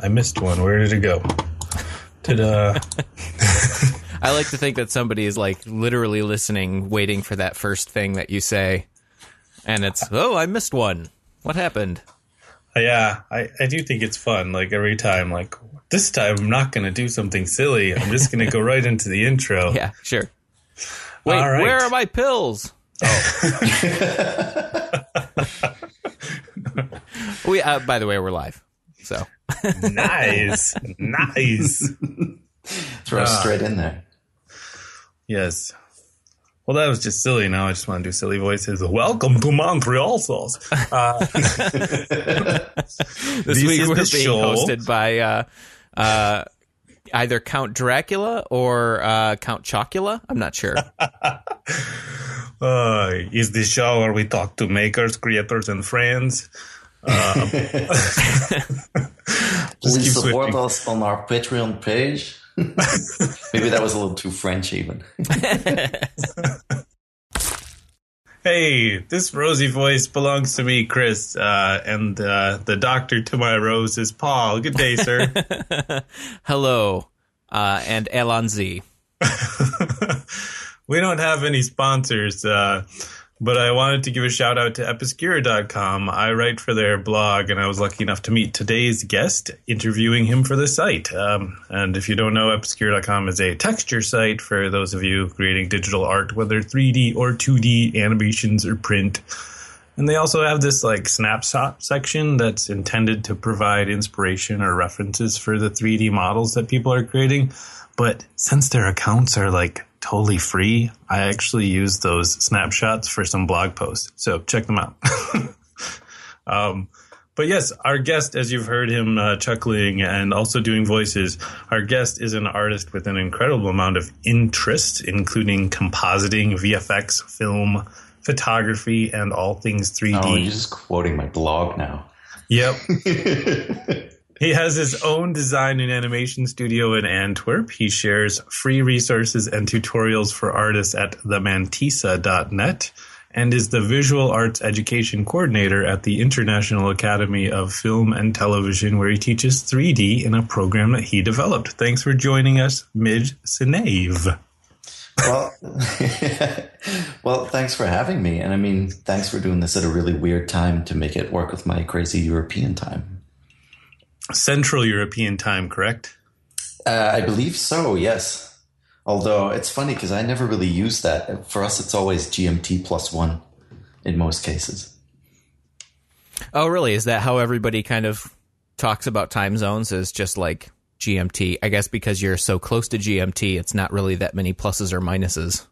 I missed one. Where did it go? Did uh? I like to think that somebody is like literally listening, waiting for that first thing that you say, and it's oh, I missed one. What happened? Yeah, I, I do think it's fun. Like every time, like this time I'm not going to do something silly. I'm just going to go right into the intro. Yeah, sure. Wait, right. where are my pills? Oh. we uh, by the way, we're live. So nice, nice. Throw us straight in there. Yes. Well, that was just silly. Now I just want to do silly voices. Welcome to Montreal Sauce. Uh, this This week is we're the being show. hosted by uh, uh, either Count Dracula or uh, Count Chocula. I'm not sure. uh, is the show where we talk to makers, creators, and friends. Uh, Please keep support switching. us on our Patreon page. Maybe that was a little too French, even. Hey, this rosy voice belongs to me, Chris, uh, and uh, the doctor to my rose is Paul. Good day, sir. Hello, uh, and Z. we don't have any sponsors, uh, but I wanted to give a shout out to Episcura.com. I write for their blog, and I was lucky enough to meet today's guest, interviewing him for the site. Um, and if you don't know, Episcura.com is a texture site for those of you creating digital art, whether 3D or 2D animations or print. And they also have this like snapshot section that's intended to provide inspiration or references for the 3D models that people are creating. But since their accounts are like totally free, I actually use those snapshots for some blog posts. So check them out. um, but yes, our guest, as you've heard him uh, chuckling and also doing voices, our guest is an artist with an incredible amount of interest, including compositing, VFX, film, photography, and all things 3D. Oh, you're just quoting my blog now. Yep. he has his own design and animation studio in Antwerp. He shares free resources and tutorials for artists at themantissa.net and is the visual arts education coordinator at the International Academy of Film and Television, where he teaches 3D in a program that he developed. Thanks for joining us, Midge Sinnaeve. Well, well, thanks for having me. And I mean, thanks for doing this at a really weird time to make it work with my crazy European time. Central European time, correct? Uh, I believe so, yes. Although it's funny because I never really use that. For us, it's always GMT plus one in most cases. Oh, really? Is that how everybody kind of talks about time zones? Is just like GMT? I guess because you're so close to GMT, it's not really that many pluses or minuses.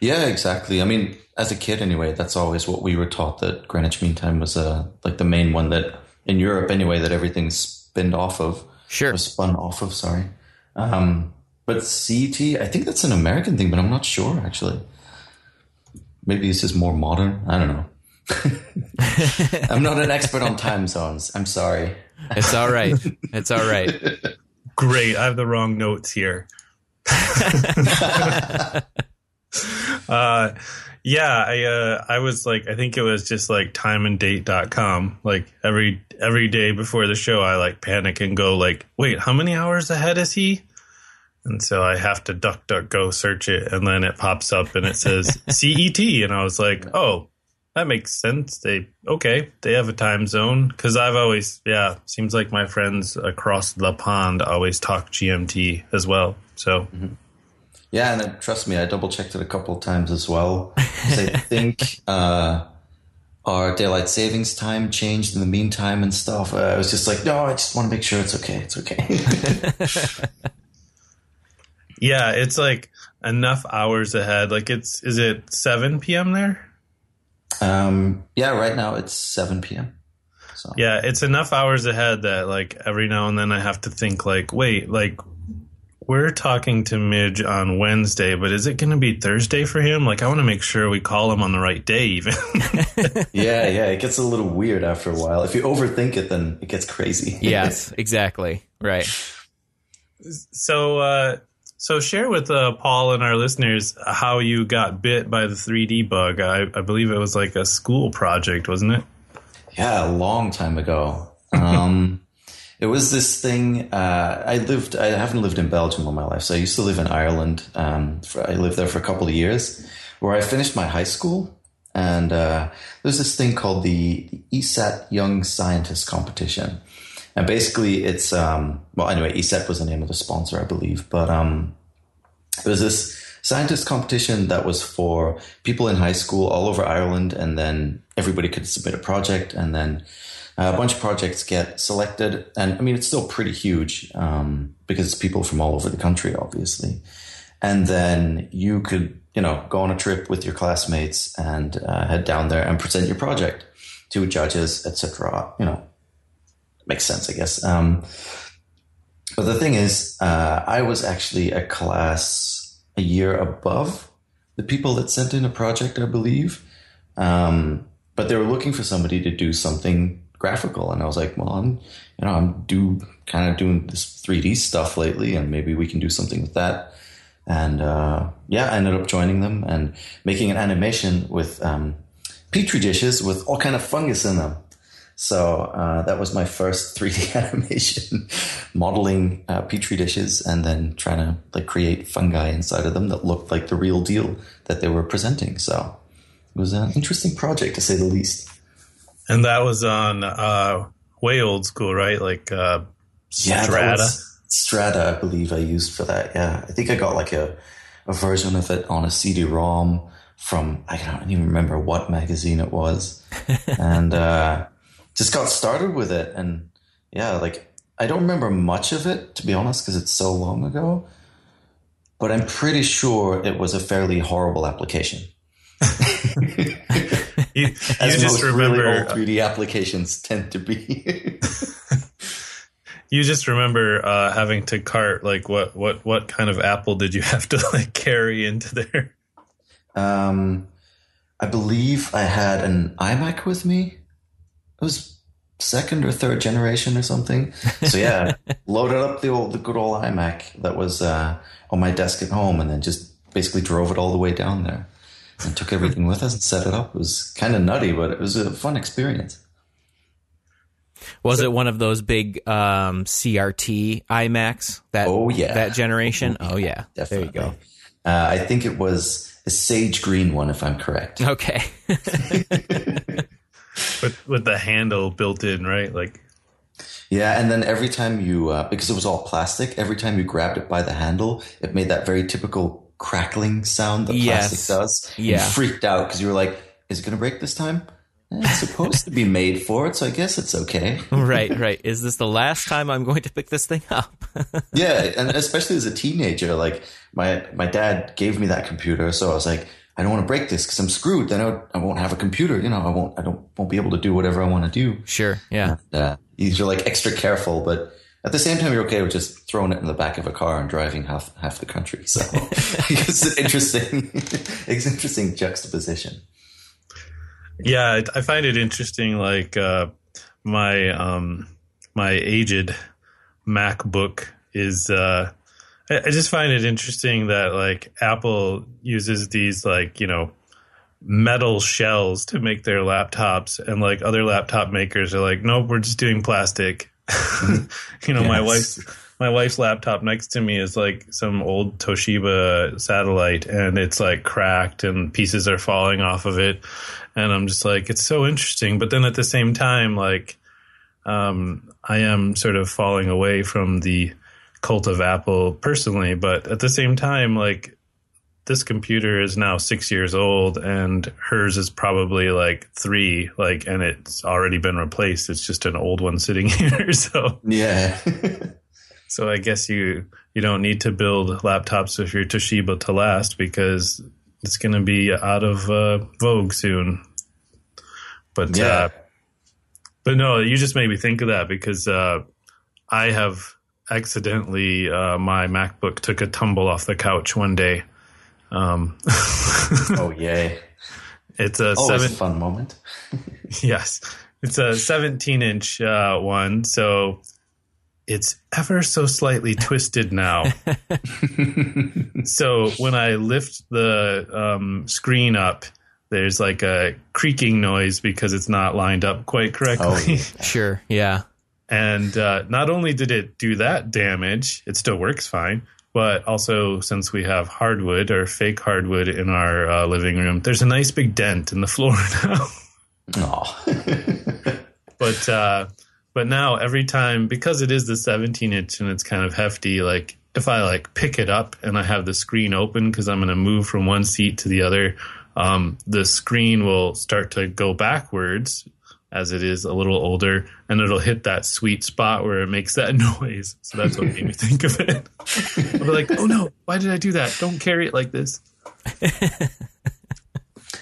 Yeah, exactly. I mean, as a kid, anyway, that's always what we were taught that Greenwich Mean Time was uh, like the main one that in Europe, anyway, that everything's spinned off of. Sure. Or spun off of, sorry. Um, but CT, I think that's an American thing, but I'm not sure actually. Maybe this is more modern. I don't know. I'm not an expert on time zones. I'm sorry. It's all right. it's all right. Great. I have the wrong notes here. uh, yeah, I uh, I was like, I think it was just like timeanddate.com. Like every every day before the show, I like panic and go like, wait, how many hours ahead is he? And so I have to duck duck go search it, and then it pops up and it says CET, and I was like, oh, that makes sense. They okay, they have a time zone because I've always yeah, seems like my friends across the pond always talk GMT as well. So Yeah, and trust me, I double checked it a couple of times as well. I think uh, our daylight savings time changed in the meantime and stuff. Uh, I was just like, no, I just want to make sure it's okay. It's okay. yeah, it's like enough hours ahead. Like it's is it seven p.m. there? um, yeah, right now it's 7 p.m. So Yeah, it's enough hours ahead that like every now and then I have to think like, wait, like we're talking to Midge on Wednesday, but is it going to be Thursday for him? Like I want to make sure we call him on the right day even. yeah, yeah, it gets a little weird after a while. If you overthink it, then it gets crazy. Yes, exactly. Right. so uh so share with uh, Paul and our listeners how you got bit by the 3D bug. I, I believe it was like a school project, wasn't it? Yeah, a long time ago. Um, It was this thing. Uh, I lived. I haven't lived in Belgium all my life, so I used to live in Ireland. Um, for, I lived there for a couple of years, where I finished my high school, and uh, there's this thing called the, ESAT Young Scientist Competition, and basically it's um, well, anyway, ESAT was the name of the sponsor, I believe, but um, it was this scientist competition that was for people in high school all over Ireland, and then everybody could submit a project, and then a bunch of projects get selected. And I mean, it's still pretty huge um, because it's people from all over the country, obviously. And then you could, you know, go on a trip with your classmates and uh, head down there and present your project to judges, etc. You know, makes sense, I guess. Um, but the thing is, uh, I was actually a class a year above the people that sent in a project, I believe. Um, but they were looking for somebody to do something graphical, and I was like, well, I'm, you know, I'm do kind of doing this 3D stuff lately, and maybe we can do something with that. And uh, yeah, I ended up joining them and making an animation with um, petri dishes with all kind of fungus in them. So uh, that was my first 3D animation, modeling uh, petri dishes and then trying to like create fungi inside of them that looked like the real deal that they were presenting. So it was an interesting project to say the least. And that was on uh, way old school, right? Like uh, Strata. Yeah, Strata, I believe I used for that. Yeah, I think I got like a, a version of it on a CD-ROM from I don't even remember what magazine it was, and uh, just got started with it. And yeah, like I don't remember much of it to be honest, because it's so long ago. But I'm pretty sure it was a fairly horrible application. You, you just remember really old 3D applications tend to be. you just remember uh, having to cart like what what what kind of apple did you have to like carry into there? um, I believe I had an iMac with me. It was second or third generation or something. So yeah, loaded up the old the good old iMac that was uh, on my desk at home, and then just basically drove it all the way down there and took everything with us and set it up. It was kind of nutty, but it was a fun experience. Was it one of those big um, CRT iMacs? That Oh, yeah. that generation. Oh yeah, Definitely. there you Uh, I think it was a sage green one, if I'm correct. Okay, with with the handle built in, right? Like Yeah, and then every time you, uh, because it was all plastic, every time you grabbed it by the handle, it made that very typical crackling sound that Yes. plastic does. Yeah. You freaked out because you were like, is it going to break this time? Eh, It's supposed to be made for it, so I guess it's okay. right, right. Is this the last time I'm going to pick this thing up? yeah, and especially as a teenager, like my my dad gave me that computer, so I was like, I don't want to break this because I'm screwed. Then I, I won't have a computer. You know, I won't. I don't won't be able to do whatever I want to do. sure. Yeah. Uh, you're like extra careful, but at the same time, you're okay with just throwing it in the back of a car and driving half half the country. So it's an interesting, it's interesting juxtaposition. Yeah, I, find it interesting. Like uh, my um, my aged MacBook is. Uh, I, I just find it interesting that like Apple uses these like you know metal shells to make their laptops, and like other laptop makers are like, nope, we're just doing plastic. you know, my wife's my wife's laptop next to me is like some old Toshiba satellite and it's like cracked and pieces are falling off of it. And I'm just like, it's so interesting. But then at the same time, like, um, I am sort of falling away from the cult of Apple personally. But at the same time, like, this computer is now six years old and hers is probably like three, like, and it's already been replaced. It's just an old one sitting here. So, Yeah, so I guess you you don't need to build laptops with your Toshiba to last because it's going to be out of uh, vogue soon. But Yeah. uh, but no, you just made me think of that because uh, I have accidentally uh, my MacBook took a tumble off the couch one day. Um, oh yay! it's a Always seven. a fun moment. Yes, it's a 17 inch uh, one, so it's ever so slightly twisted now. so when I lift the um, screen up, there's like a creaking noise because it's not lined up quite correctly. Oh, yeah. Sure. Yeah. and uh, not only did it do that damage, it still works fine. But also, since we have hardwood or fake hardwood in our uh, living room, there's a nice big dent in the floor now. Oh. but uh, but now every time because it is the 17 inch and it's kind of hefty, like if I like pick it up and I have the screen open because I'm going to move from one seat to the other, um, the screen will start to go backwards as it is a little older, and it'll hit that sweet spot where it makes that noise. So that's what made me think of it. I'll be like, oh no, why did I do that? Don't carry it like this.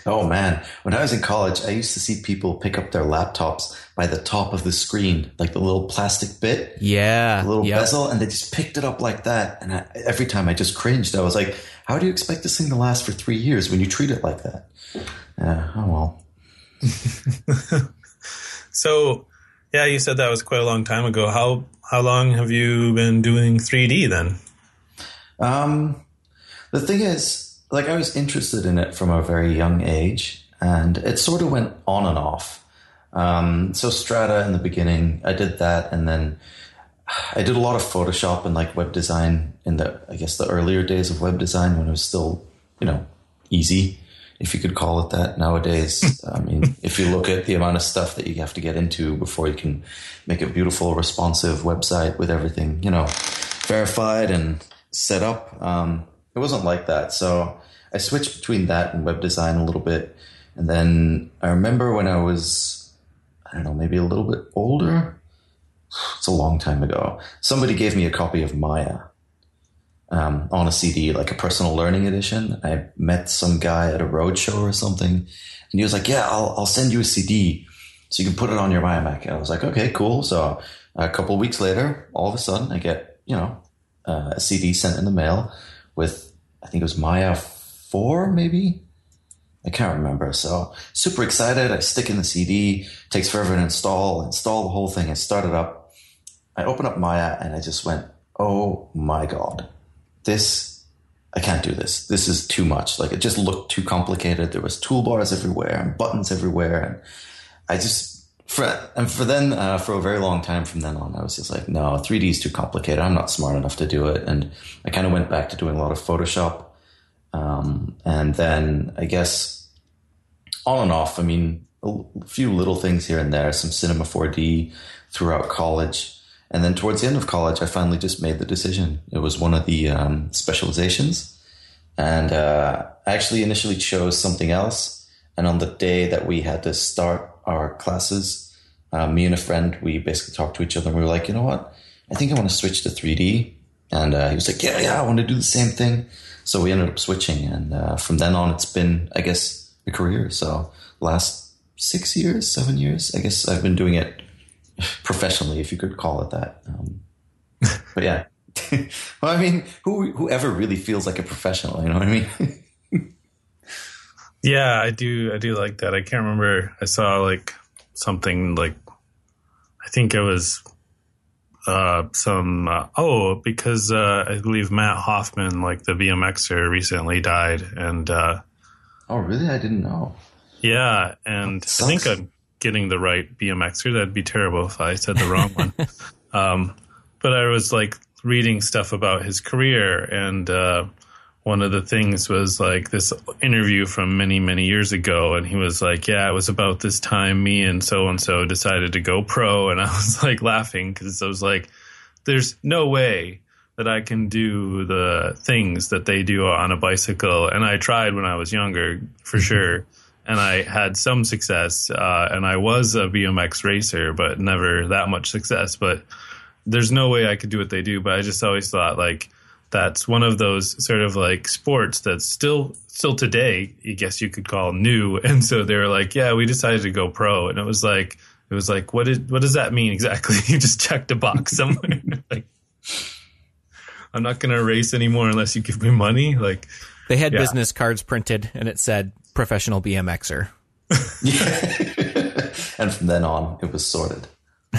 Oh man, when I was in college, I used to see people pick up their laptops by the top of the screen, like the little plastic bit, Yeah. the little yep. bezel, and they just picked it up like that. And I, every time I just cringed. I was like, "How do you expect this thing to last for three years when you treat it like that?" Yeah. Oh well. So, yeah, you said that was quite a long time ago. How how long have you been doing 3D then? Um, the thing is, like, I was interested in it from a very young age, and it sort of went on and off. Um, so Strata in the beginning, I did that, and then I did a lot of Photoshop and like web design in the, I guess, the earlier days of web design when it was still, you know, easy, if you could call it that. Nowadays, I mean, if you look at the amount of stuff that you have to get into before you can make a beautiful, responsive website with everything, you know, verified and set up, um, it wasn't like that. So I switched between that and web design a little bit. And then I remember when I was, I don't know, maybe a little bit older. It's a long time ago. Somebody gave me a copy of Maya um, on a CD, like a personal learning edition. I met some guy at a roadshow or something, and he was like, "Yeah, I'll I'll send you a CD so you can put it on your Maya Mac." And I was like, "Okay, cool." So a couple weeks later, all of a sudden, I get you know uh, a CD sent in the mail with I think it was Maya four, maybe. I can't remember. So super excited. I stick in the CD. Takes forever to install. Install the whole thing. I start it up. I open up Maya and I just went, "Oh my god, this! I can't do this. This is too much. Like it just looked too complicated. There was toolbars everywhere and buttons everywhere, and I just for and for then uh, for a very long time from then on, I was just like, no, 3D is too complicated. I'm not smart enough to do it, and I kind of went back to doing a lot of Photoshop, um, and then I guess on and off. I mean, a few little things here and there, some Cinema 4D throughout college. And then towards the end of college, I finally just made the decision. It was one of the um, specializations. And uh, I actually initially chose something else. And on the day that we had to start our classes, uh, me and a friend, we basically talked to each other and we were like, you know what? I think I want to switch to 3D. And uh, he was like, yeah, yeah, I want to do the same thing. So we ended up switching. And uh, from then on, it's been, I guess, a career. So last six years, seven years, I guess I've been doing it professionally, if you could call it that. Um, but yeah, well, I mean, who whoever really feels like a professional, you know what I mean? Yeah, I do. I do like that. I can't remember. I saw like something like I think it was uh, some. Uh, oh, because uh, I believe Matt Hoffman, like the BMXer, recently died, and uh, oh, really? I didn't know. yeah, and I think. I'm getting the right BMXer. That'd be terrible if I said the wrong one. Um, but I was like reading stuff about his career, and uh, one of the things was like this interview from many, many years ago. And he was like, Yeah, it was about this time me and so and so decided to go pro. And I was like laughing because I was like, There's no way that I can do the things that they do on a bicycle. And I tried when I was younger, for sure. And I had some success, uh, and I was a BMX racer, but never that much success. But there's no way I could do what they do. But I just always thought like that's one of those sort of like sports that's still still today, I guess you could call new. And so they were like, yeah, we decided to go pro, and it was like it was like what did what does that mean exactly? you just checked a box somewhere. like I'm not gonna race anymore unless you give me money. Like They had Yeah. business cards printed and it said professional BMXer. and from then on, it was sorted.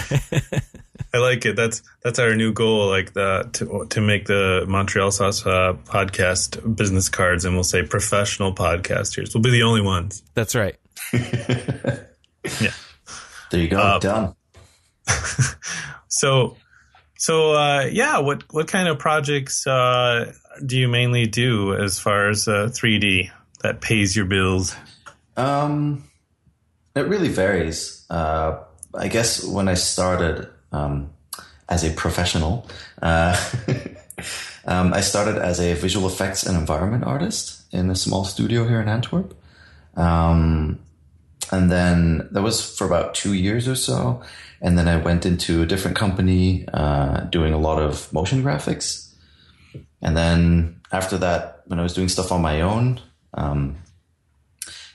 I like it. That's that's our new goal. Like the to to make the Montreal Sauce uh, podcast business cards, and we'll say professional podcasters. We'll be the only ones. That's right. Yeah. There you go, Uh, done. So, so uh, yeah, what what kind of projects uh, do you mainly do as far as uh, 3D that pays your bills? Um, it really varies. Uh, I guess when I started um, as a professional, uh, um, I started as a visual effects and environment artist in a small studio here in Antwerp. Um, and then that was for about two years or so. And then I went into a different company uh, doing a lot of motion graphics. And then after that, when I was doing stuff on my own, um,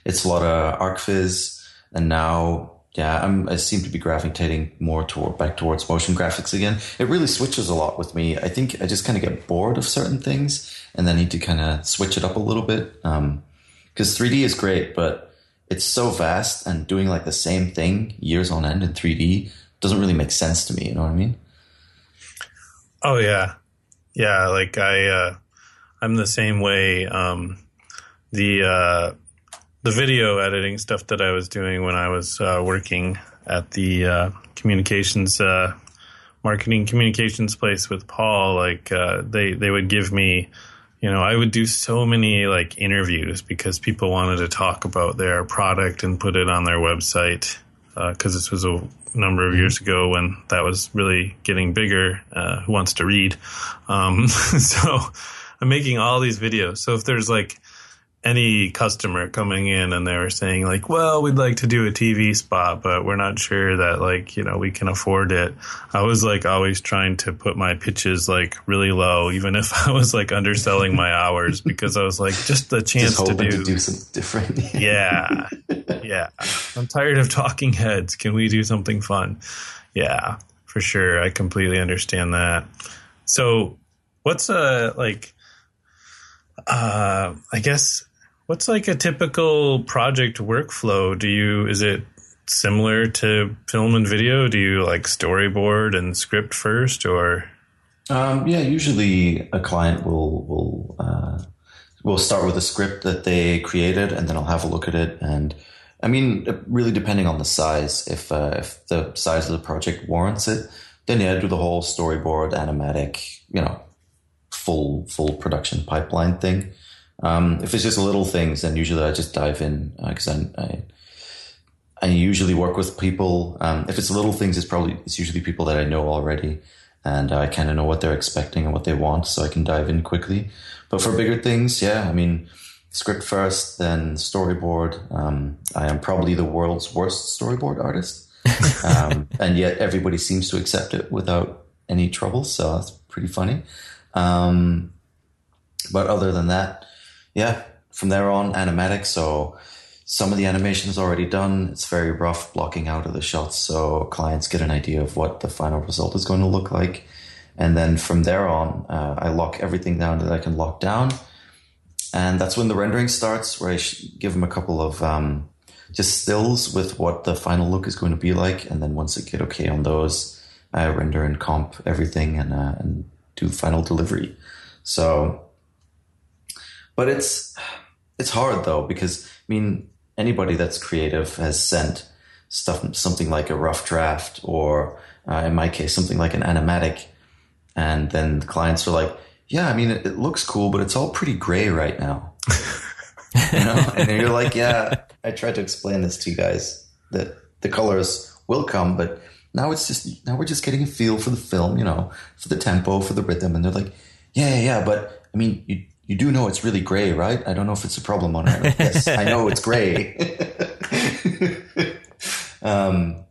it's a lot of ArchViz. And now, yeah, I'm, I seem to be gravitating more toward back towards motion graphics again. It really switches a lot with me. I think I just kind of get bored of certain things and then need to kind of switch it up a little bit. Um, because 3D is great, but it's so vast and doing like the same thing years on end in 3D doesn't really make sense to me. You know what I mean? Oh yeah, yeah. Like I, uh, I'm the same way. Um, the uh, the video editing stuff that I was doing when I was uh, working at the uh, communications uh, marketing communications place with Paul, like uh, they they would give me you know, I would do so many like interviews because people wanted to talk about their product and put it on their website. Because uh, this was a number of years ago when that was really getting bigger. Uh, who wants to read? Um, so I'm making all these videos. So if there's like any customer coming in and they were saying like, well, we'd like to do a TV spot, but we're not sure that like, you know, we can afford it. I was like always trying to put my pitches like really low, even if I was like underselling my hours because I was like, just the chance just to do, to do something different. yeah. Yeah. I'm tired of talking heads. Can we do something fun? Yeah, for sure. I completely understand that. So what's a like, uh, I guess What's like a typical project workflow? Do you is it similar to film and video? Do you like storyboard and script first, or? Um, yeah, usually a client will will uh, will start with a script that they created, and then I'll have a look at it. And I mean, really depending on the size, if uh, if the size of the project warrants it, then yeah, do the whole storyboard, animatic, you know, full full production pipeline thing. Um, if it's just little things, then usually I just dive in because uh, I, I, I usually work with people. Um, if it's little things, it's probably it's usually people that I know already, and I kind of know what they're expecting and what they want, so I can dive in quickly. But for bigger things, yeah, I mean, script first, then storyboard. Um, I am probably the world's worst storyboard artist, um, and yet everybody seems to accept it without any trouble. So that's pretty funny. Um, but other than that, yeah, from there on, animatic. So some of the animation is already done. It's very rough blocking out of the shots, so clients get an idea of what the final result is going to look like. And then from there on, uh, I lock everything down that I can lock down. And that's when the rendering starts, where I give them a couple of um, just stills with what the final look is going to be like. And then once I get okay on those, I render and comp everything and, uh, and do final delivery. So but it's it's hard though because I mean anybody that's creative has sent stuff something like a rough draft or uh, in my case something like an animatic, and then the clients are like, yeah, I mean it, it looks cool, but it's all pretty gray right now. you know, and you're like, yeah, I tried to explain this to you guys that the colors will come, but now it's just now we're just getting a feel for the film, you know, for the tempo, for the rhythm, and they're like, yeah, yeah, yeah but I mean, you you do know it's really gray, right? I don't know if it's a problem on it. yes, I know it's gray. um,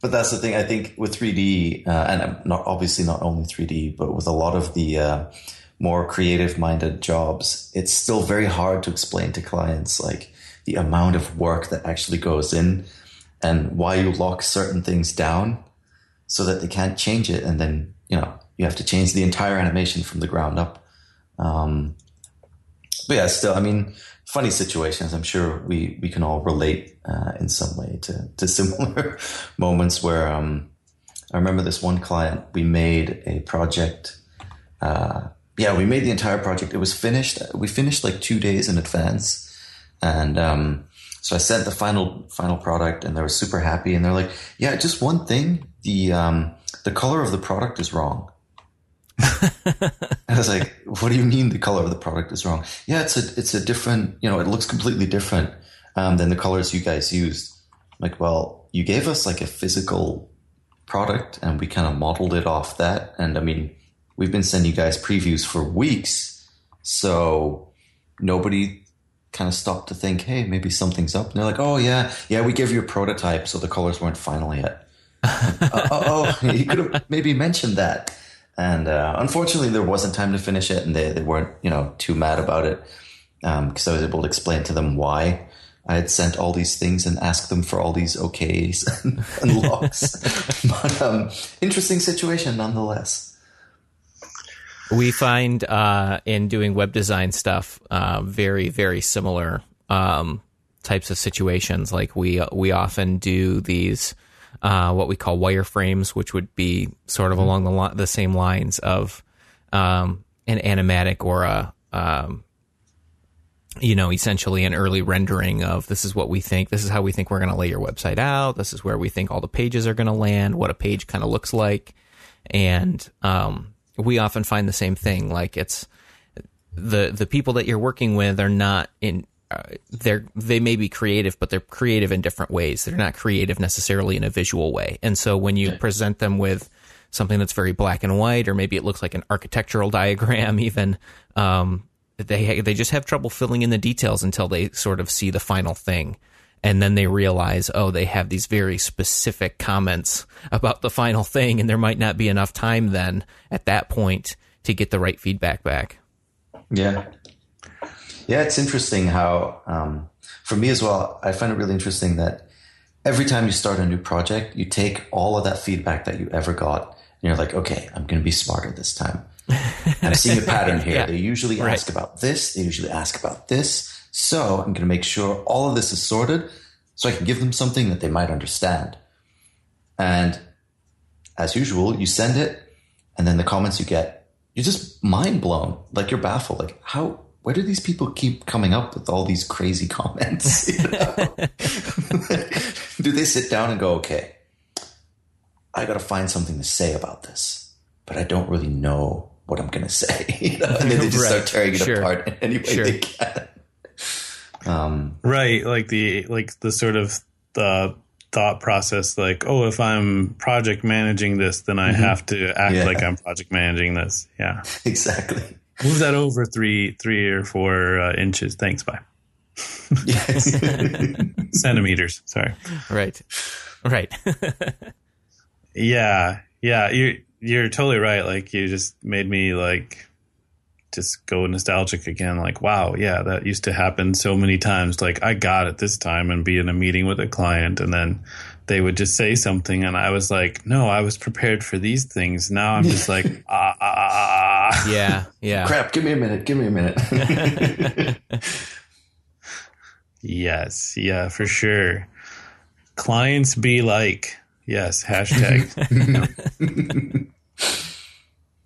but that's the thing. I think with 3D, uh, and not obviously not only 3D, but with a lot of the uh, more creative-minded jobs, it's still very hard to explain to clients like the amount of work that actually goes in and why you lock certain things down so that they can't change it, and then you know you have to change the entire animation from the ground up. Um, but yeah, still, I mean, funny situations. I'm sure we, we can all relate uh, in some way to, to similar moments where um, I remember this one client, we made a project. Uh, yeah, we made the entire project. It was finished. We finished like two days in advance. And um, so I sent the final final product and they were super happy. And they're like, yeah, just one thing. The um, the color of the product is wrong. I was like, what do you mean the color of the product is wrong? Yeah, it's a it's a different, you know, it looks completely different um, than the colors you guys used. I'm like, well, you gave us like a physical product and we kind of modeled it off that. And I mean, we've been sending you guys previews for weeks. So nobody kind of stopped to think, hey, maybe something's up. And they're like, oh, yeah, yeah, we gave you a prototype, so the colors weren't final yet. uh, oh, oh, you could have maybe mentioned that. And uh, unfortunately, there wasn't time to finish it, and they, they weren't, you know, too mad about it because um, I was able to explain to them why I had sent all these things and asked them for all these okays and, and locks. but um, interesting situation nonetheless we find uh, in doing web design stuff uh, very very similar um, types of situations. Like we we often do these uh, what we call wireframes, which would be sort of along the li- the same lines of um, an animatic or a um, you know essentially an early rendering of this is what we think this is how we think we're going to lay your website out this is where we think all the pages are going to land what a page kind of looks like and um, we often find the same thing. Like it's the the people that you're working with are not in. Uh, they're they may be creative, but they're creative in different ways. They're not creative necessarily in a visual way. And so when you present them with something that's very black and white, or maybe it looks like an architectural diagram, even um, they they just have trouble filling in the details until they sort of see the final thing and then they realize, oh, they have these very specific comments about the final thing, and there might not be enough time then at that point to get the right feedback back. Yeah. Yeah, it's interesting how, um, for me as well, I find it really interesting that every time you start a new project, you take all of that feedback that you ever got, and you're like, okay, I'm going to be smarter this time. and I'm seeing a pattern here. yeah. They usually right. ask about this, they usually ask about this so I'm going to make sure all of this is sorted so I can give them something that they might understand. And as usual, you send it, and then the comments you get, you're just mind blown. Like you're baffled. Like, how, where do these people keep coming up with all these crazy comments? You know? do they sit down and go, okay, I got to find something to say about this, but I don't really know what I'm going to say. You know? And then they just right. start tearing it sure. apart in any way sure. they can. Um, right, like the like the sort of the thought process, like, oh, if I'm project managing this, then I mm-hmm. have to act yeah. like I'm project managing this. Yeah, exactly. Move that over three, three or four uh, inches. Thanks. Bye. Yes. Centimeters. Sorry. Right. Right. yeah. Yeah. You're, you're totally right. Like you just made me like just go nostalgic again like wow yeah that used to happen so many times like i got it this time and be in a meeting with a client and then they would just say something and i was like no i was prepared for these things. Now i'm just like ah, ah, ah, ah, ah. yeah yeah. Crap give me a minute give me a minute. Yes yeah for sure. Clients be like. Yes hashtag.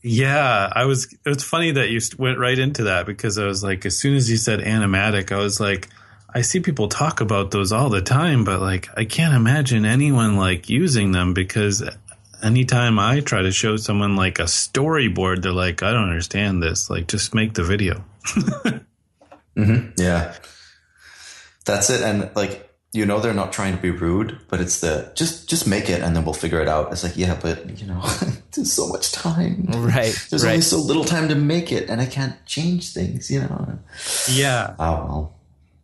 Yeah, I was. It was funny that you went right into that because I was like, as soon as you said animatic, I was like, I see people talk about those all the time, but like, I can't imagine anyone like using them because anytime I try to show someone like a storyboard, they're like, I don't understand this. Like, just make the video. mm-hmm. Yeah, that's it. And like, you know they're not trying to be rude, but it's the just just make it and then we'll figure it out. It's like, yeah, but you know, there's so much time. Right. There's right. only so little time to make it and I can't change things, you know. Yeah. Oh well.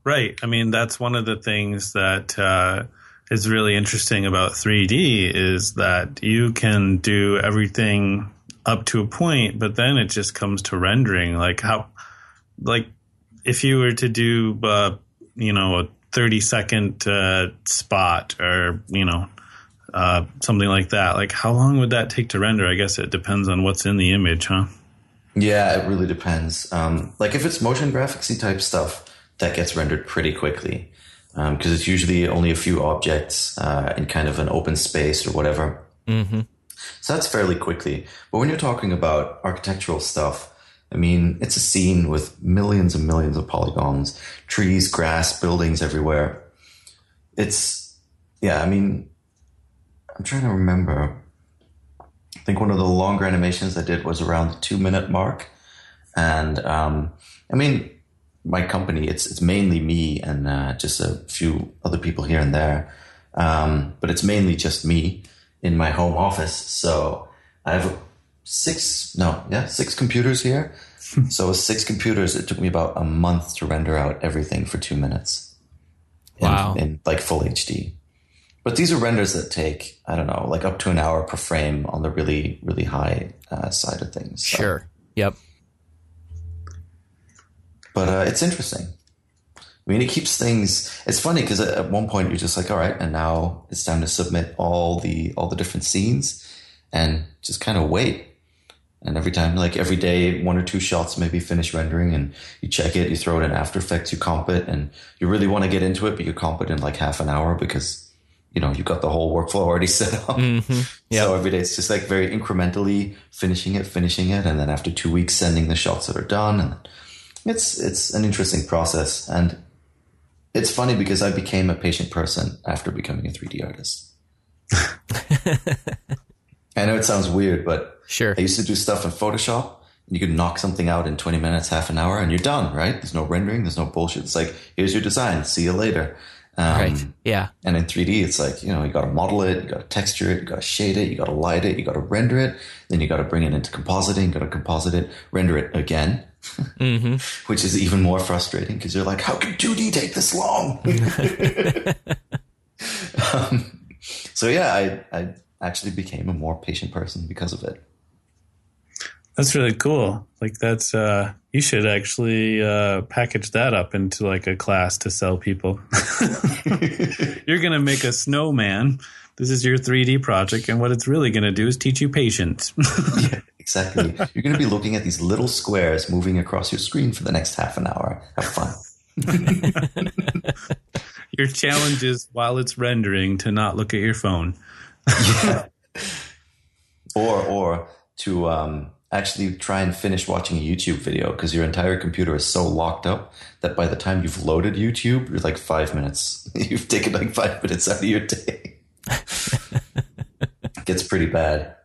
Right. I mean, that's one of the things that uh, is really interesting about 3D is that you can do everything up to a point, but then it just comes to rendering. Like how, like if you were to do, uh, you know, a 30 second uh, spot or, you know, uh, something like that. Like, how long would that take to render? I guess it depends on what's in the image, huh? Yeah, it really depends. Um, like, if it's motion graphicsy type stuff, that gets rendered pretty quickly because um, it's usually only a few objects uh, in kind of an open space or whatever. Mm-hmm. So that's fairly quickly. But when you're talking about architectural stuff, I mean, it's a scene with millions and millions of polygons, trees, grass, buildings everywhere. It's, yeah, I mean, I'm trying to remember. I think one of the longer animations I did was around the two minute mark. And um, I mean, my company, it's it's mainly me and uh, just a few other people here and there. Um, but it's mainly just me in my home office. So I have six, no, yeah, six computers here. so with six computers, it took me about a month to render out everything for two minutes. In, Wow. In like full HD. But these are renders that take, I don't know, like up to an hour per frame on the really, really high uh, side of things. So- Sure. Yep. But uh, it's interesting. I mean, it keeps things. It's funny because at one point you're just like, all right, and now it's time to submit all the all the different scenes, and just kind of wait. And every time, like every day, one or two shots maybe finish rendering, and you check it, you throw it in After Effects, you comp it, and you really want to get into it, but you comp it in like half an hour because you know you've got the whole workflow already set up. Yep. So every day it's just like very incrementally finishing it, finishing it, and then after two weeks sending the shots that are done. And it's it's an interesting process, and it's funny because I became a patient person after becoming a 3D artist. I know it sounds weird, but Sure. I used to do stuff in Photoshop. And you could knock something out in 20 minutes, half an hour, and you're done, right? There's no rendering, there's no bullshit. It's like, here's your design, see you later. Um, Right. Yeah. and in 3D, it's like, you know, you got to model it, you got to texture it, you got to shade it, you got to light it, you got to render it, then you got to bring it into compositing, you got to composite it, render it again, which is even more frustrating because you're like, how could 2D take this long? um, so yeah, I, I actually became a more patient person because of it. That's really cool. Like that's uh you should actually uh package that up into like a class to sell people. You're going to make a snowman. This is your 3D project and what it's really going to do is teach you patience. yeah, exactly. You're going to be looking at these little squares moving across your screen for the next half an hour. Have fun. your challenge is while it's rendering to not look at your phone. or or to um, actually try and finish watching a YouTube video because your entire computer is so locked up that by the time you've loaded YouTube, you're like five minutes. You've taken like five minutes out of your day. it gets pretty bad.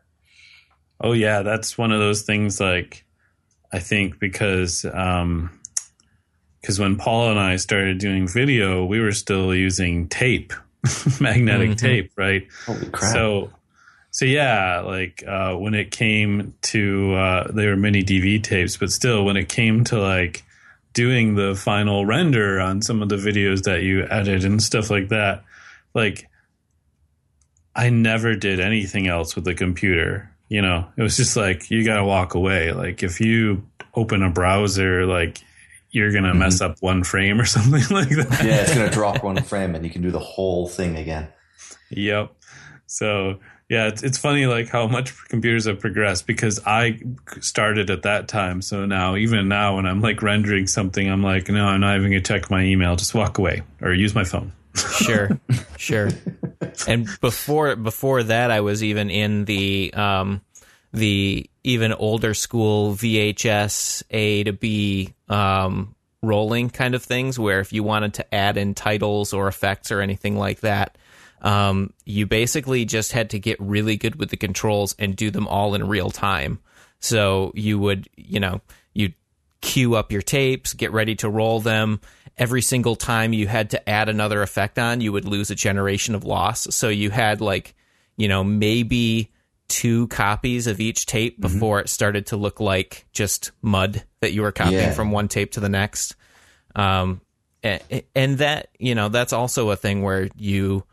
Oh yeah, that's one of those things like I think because um because when Paul and I started doing video, we were still using tape, magnetic tape, right? Holy crap! So so yeah, like uh when it came to uh they were mini DV tapes, but still when it came to like doing the final render on some of the videos that you edit and stuff like that, like I never did anything else with the computer. You know, it was just like you got to walk away. Like if you open a browser, like you're gonna mm-hmm. mess up one frame or something like that. yeah, it's gonna drop one frame, and you can do the whole thing again. Yep. So yeah, it's it's funny like how much computers have progressed because I started at that time. So now even now when I'm like rendering something, I'm like, no, I'm not even gonna check my email. Just walk away or use my phone. Sure sure. And before before that i was even in the um the even older school vhs a to b um rolling kind of things where if you wanted to add in titles or effects or anything like that um you basically just had to get really good with the controls and do them all in real time. So you would you know queue up your tapes, get ready to roll them. Every single time you had to add another effect on, you would lose a generation of loss. So you had like, you know, maybe two copies of each tape before it started to look like just mud that you were copying Yeah. from one tape to the next. Um, a- and that, you know, that's also a thing where you,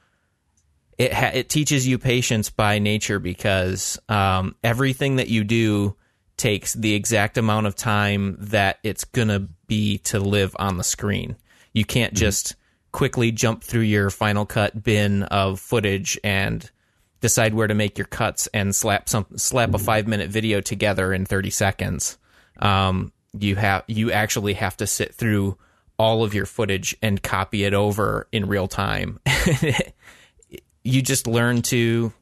it ha- it teaches you patience by nature because um, everything that you do takes the exact amount of time that it's gonna be to live on the screen. You can't just quickly jump through your Final Cut bin of footage and decide where to make your cuts and slap some slap a five minute video together in thirty seconds. Um, you have you actually have to sit through all of your footage and copy it over in real time. you just learn to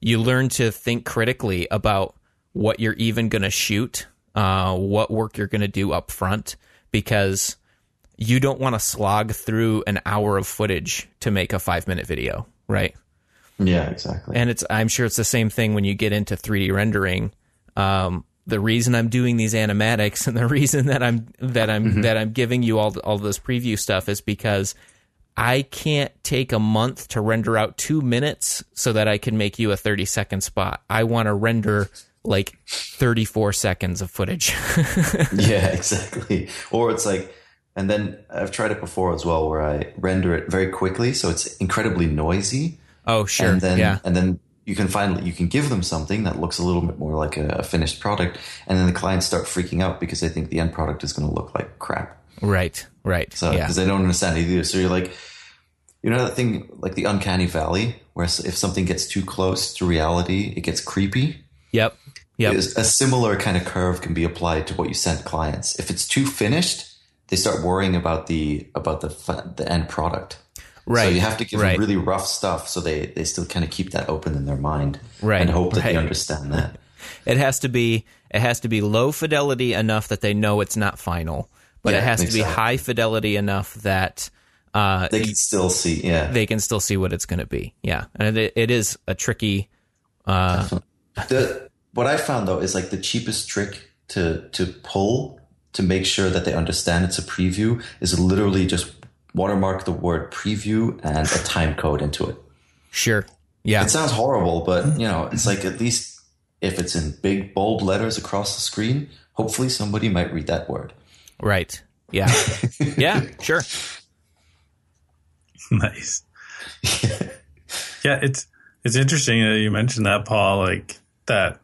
you learn to think critically about what you're even going to shoot, uh, what work you're going to do up front, because you don't want to slog through an hour of footage to make a five minute video, right? Yeah, exactly. and it's I'm sure it's the same thing when you get into 3D rendering. Um, the reason I'm doing these animatics and the reason that I'm that I'm that I'm giving you all all this preview stuff is because I can't take a month to render out two minutes so that I can make you a 30 second spot. I want to render like 34 seconds of footage. yeah, exactly. Or it's like, and then I've tried it before as well, where I render it very quickly, so it's incredibly noisy. oh, sure. and then yeah. and then you can finally you can give them something that looks a little bit more like a, a finished product, and then the clients start freaking out because they think the end product is going to look like crap. Right. Right. So yeah. because they don't understand it either. So you're like, you know that thing like the uncanny valley, where if something gets too close to reality, it gets creepy. Yep. Yep. Is- A similar kind of curve can be applied to what you send clients. If it's too finished, they start worrying about the about the the end product. Right. So you have to give right. them really rough stuff so they, they still kind of keep that open in their mind Right, and hope that right. they understand that. It has to be it has to be low fidelity enough that they know it's not final, but Yeah, it has to be high fidelity enough that uh, They can still see, yeah. they can still see what it's going to be. Yeah, and it, it is a tricky. Uh, the what I found though is like the cheapest trick to to pull to make sure that they understand it's a preview is literally just watermark the word preview and a time code into it. sure. Yeah. It sounds horrible, but you know, it's like at least if it's in big bold letters across the screen, hopefully somebody might read that word. Right. Yeah. yeah. Sure. nice. yeah, it's it's interesting that you mentioned that, Paul. Like that,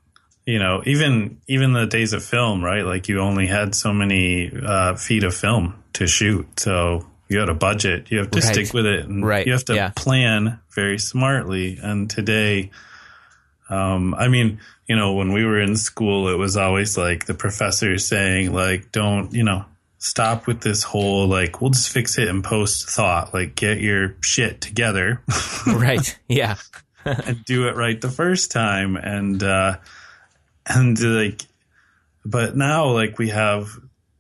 you know, even even the days of film, right? Like you only had so many uh, feet of film to shoot, so you had a budget. You have to Right. stick with it, and Right, you have to yeah. plan very smartly. And today, um, I mean, you know, when we were in school, it was always like the professor saying, like, don't, you know, stop with this whole like, we'll just fix it in post thought. Like, get your shit together Right. Yeah. and do it right the first time. And, uh, and like, but now, like, we have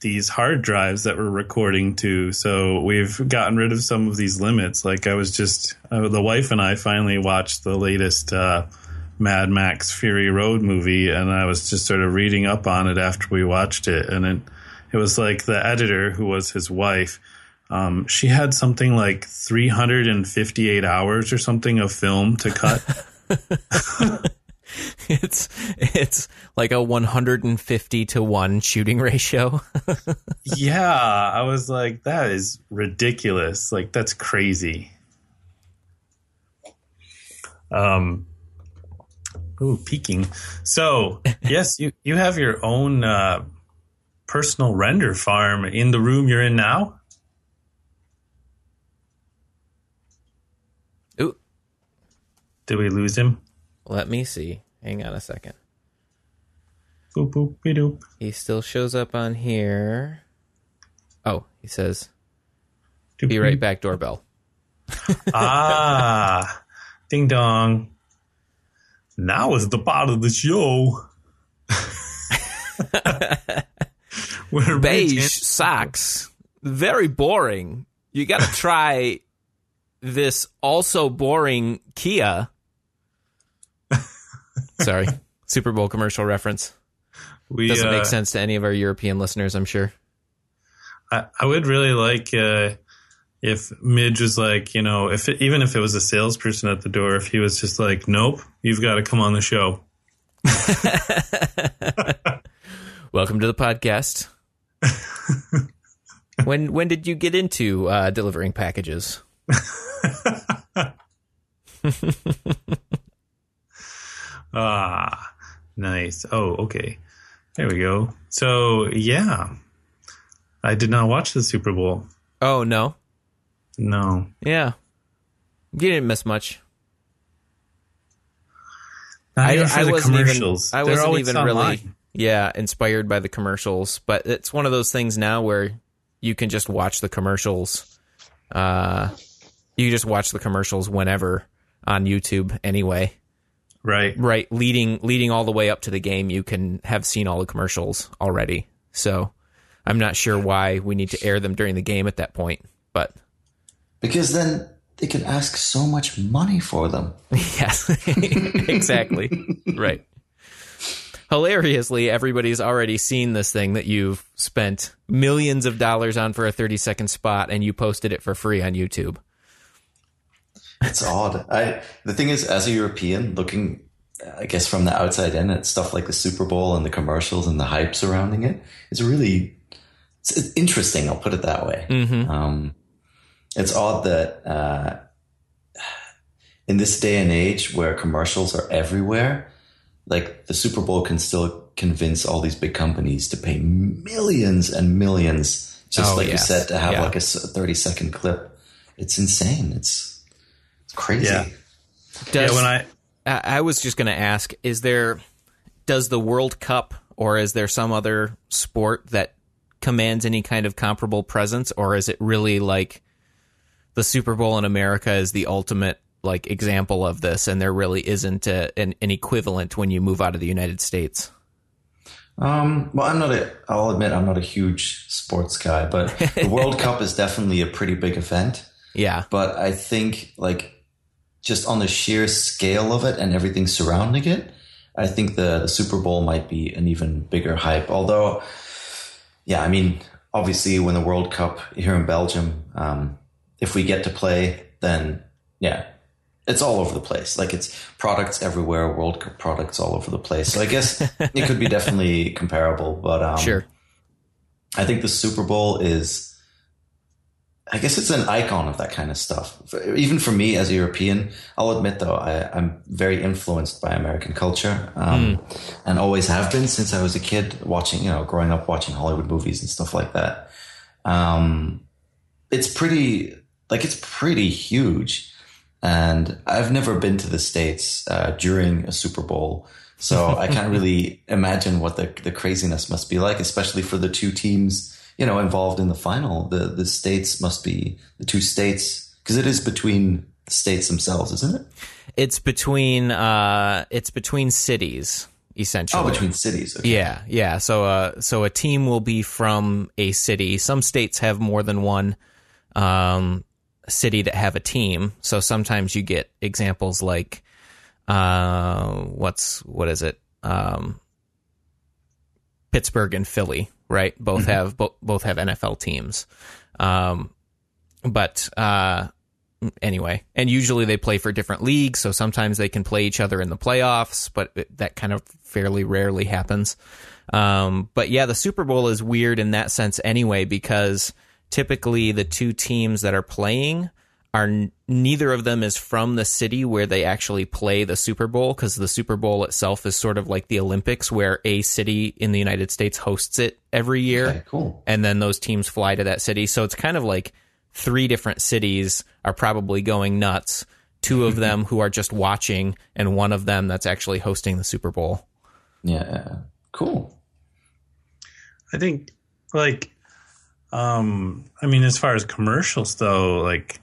these hard drives that we're recording to. So we've gotten rid of some of these limits. Like, I was just, uh, the wife and I finally watched the latest, uh, Mad Max Fury Road movie, and I was just sort of reading up on it after we watched it, and it it was like the editor who was his wife. Um, she had something like 358 hours or something of film to cut. It's it's like a 150 to 1 shooting ratio. yeah, I was like, that is ridiculous. Like, that's crazy. Um, ooh, peeking. So, yes, you, you have your own uh, personal render farm in the room you're in now. Ooh, Did we lose him? let me see. Hang on a second. Boop, boop. He still shows up on here. Oh, he says, "Be right back, doorbell." ah, ding dong. Now is the part of the show. Where Beige socks. Very boring. You got to try this also boring Kia. Sorry, Super Bowl commercial reference. we, Doesn't uh, make sense to any of our European listeners, I'm sure. I, I would really like uh, if Midge was like, you know, if it, even if it was a salesperson at the door, if he was just like, nope, you've got to come on the show. Welcome to the podcast. when when did you get into uh, delivering packages? Ah, nice. Oh, okay. There we go. So, yeah. I did not watch the Super Bowl. Oh no, No. yeah, you didn't miss much. Even for the wasn't commercials. Even, I They're wasn't even really, yeah, inspired by the commercials. But it's one of those things now where you can just watch the commercials. Uh, you just watch the commercials whenever on YouTube. Anyway, Right. right, leading leading all the way up to the game, you can have seen all the commercials already. So I'm not sure why we need to air them during the game at that point. But Because then they can ask so much money for them. yes, exactly. right. Hilariously, everybody's already seen this thing that you've spent millions of dollars on for a 30 second spot and you posted it for free on YouTube. It's odd. I the thing is, as a European, looking, I guess from the outside in at stuff like the Super Bowl and the commercials and the hype surrounding it, it's really it's interesting. I'll put it that way. Mm-hmm. Um, it's odd that uh, in this day and age where commercials are everywhere, like the Super Bowl can still convince all these big companies to pay millions and millions, just Oh, like yes. you said, to have Yeah. like a thirty second clip. It's insane. It's it's crazy. Yeah. Does, yeah, when I I I was just going to ask: Is there does the World Cup or is there some other sport that commands any kind of comparable presence, or is it really like the Super Bowl in America is the ultimate like example of this, and there really isn't a, an, an equivalent when you move out of the United States? Um, well, I'm not a. I'll admit I'm not a huge sports guy, but the World Cup is definitely a pretty big event. Yeah, But I think like just on the sheer scale of it and everything surrounding it, I think the, the Super Bowl might be an even bigger hype. Although, yeah, I mean, obviously when the World Cup here in Belgium, um, if we get to play, then yeah, it's all over the place. Like it's products everywhere, World Cup products all over the place. So I guess it could be definitely comparable, but um, sure. I think the Super Bowl is, I guess it's an icon of that kind of stuff. Even for me as a European, I'll admit though, I, I'm very influenced by American culture, um, and always have been since I was a kid watching, you know, growing up watching Hollywood movies and stuff like that. Um, it's pretty, like it's pretty huge. And I've never been to the States uh, during a Super Bowl. So I can't really imagine what the, the craziness must be like, especially for the two teams, you know, involved in the final. The the states must be the two states because it is between the states themselves, isn't it? It's between uh, it's between cities essentially. Oh, between cities. Okay. Yeah, yeah. So, uh, so a team will be from a city. Some states have more than one um, city that have a team. So sometimes you get examples like, uh, what's what is it? Um, Pittsburgh and Philly, right? Both have bo- both have NFL teams. Um, but uh, anyway, and usually they play for different leagues, so sometimes they can play each other in the playoffs, but it- that kind of fairly rarely happens. Um, but yeah, the Super Bowl is weird in that sense anyway, because typically the two teams that are playing are neither of them is from the city where they actually play the Super Bowl, because the Super Bowl itself is sort of like the Olympics, where a city in the United States hosts it every year Okay, cool. and then those teams fly to that city. So it's kind of like three different cities are probably going nuts. Two of them who are just watching, and one of them that's actually hosting the Super Bowl. Yeah, cool. I think like um I mean as far as commercials though, like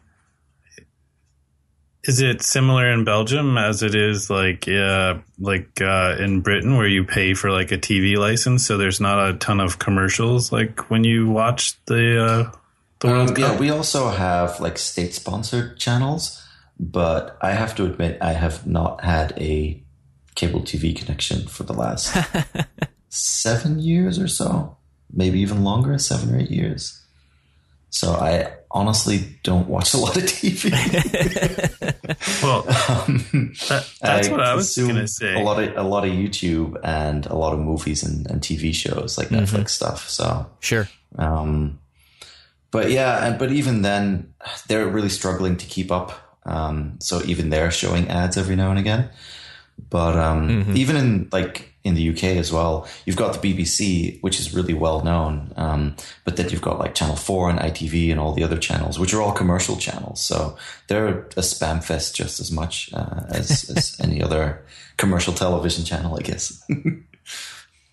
is it similar in Belgium as it is like uh like uh in Britain where you pay for like a TV license so there's not a ton of commercials like when you watch the uh the World Um, yeah, Cup? we also have like state sponsored channels, but I have to admit I have not had a cable TV connection for the last seven years or so, maybe even longer, seven or eight years. So I honestly don't watch a lot of TV. Well, that, that's what I was going to say. A lot of a lot of YouTube and a lot of movies and, and TV shows like Netflix stuff. So Sure. um, but yeah, and but even then, they're really struggling to keep up. Um, so even they're showing ads every now and again. But um, even in like in the UK as well, you've got the BBC, which is really well known. Um, but then you've got like Channel Four and ITV and all the other channels, which are all commercial channels. So they're a spam fest just as much uh, as, as any other commercial television channel, I guess.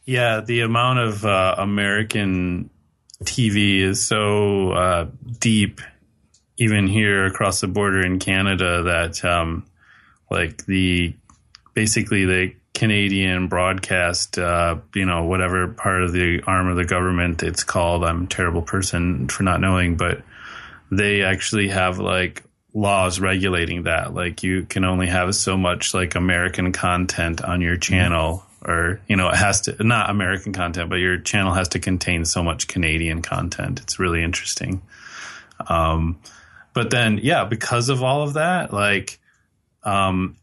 Yeah, the amount of uh, American TV is so uh, deep, even here across the border in Canada, that um, like the basically the Canadian broadcast, uh, you know, whatever part of the arm of the government it's called. I'm a terrible person for not knowing, but they actually have like laws regulating that. Like you can only have so much like American content on your channel, or you know, it has to not American content, but your channel has to contain so much Canadian content. It's really interesting. Um, but then, yeah, because of all of that, like, um,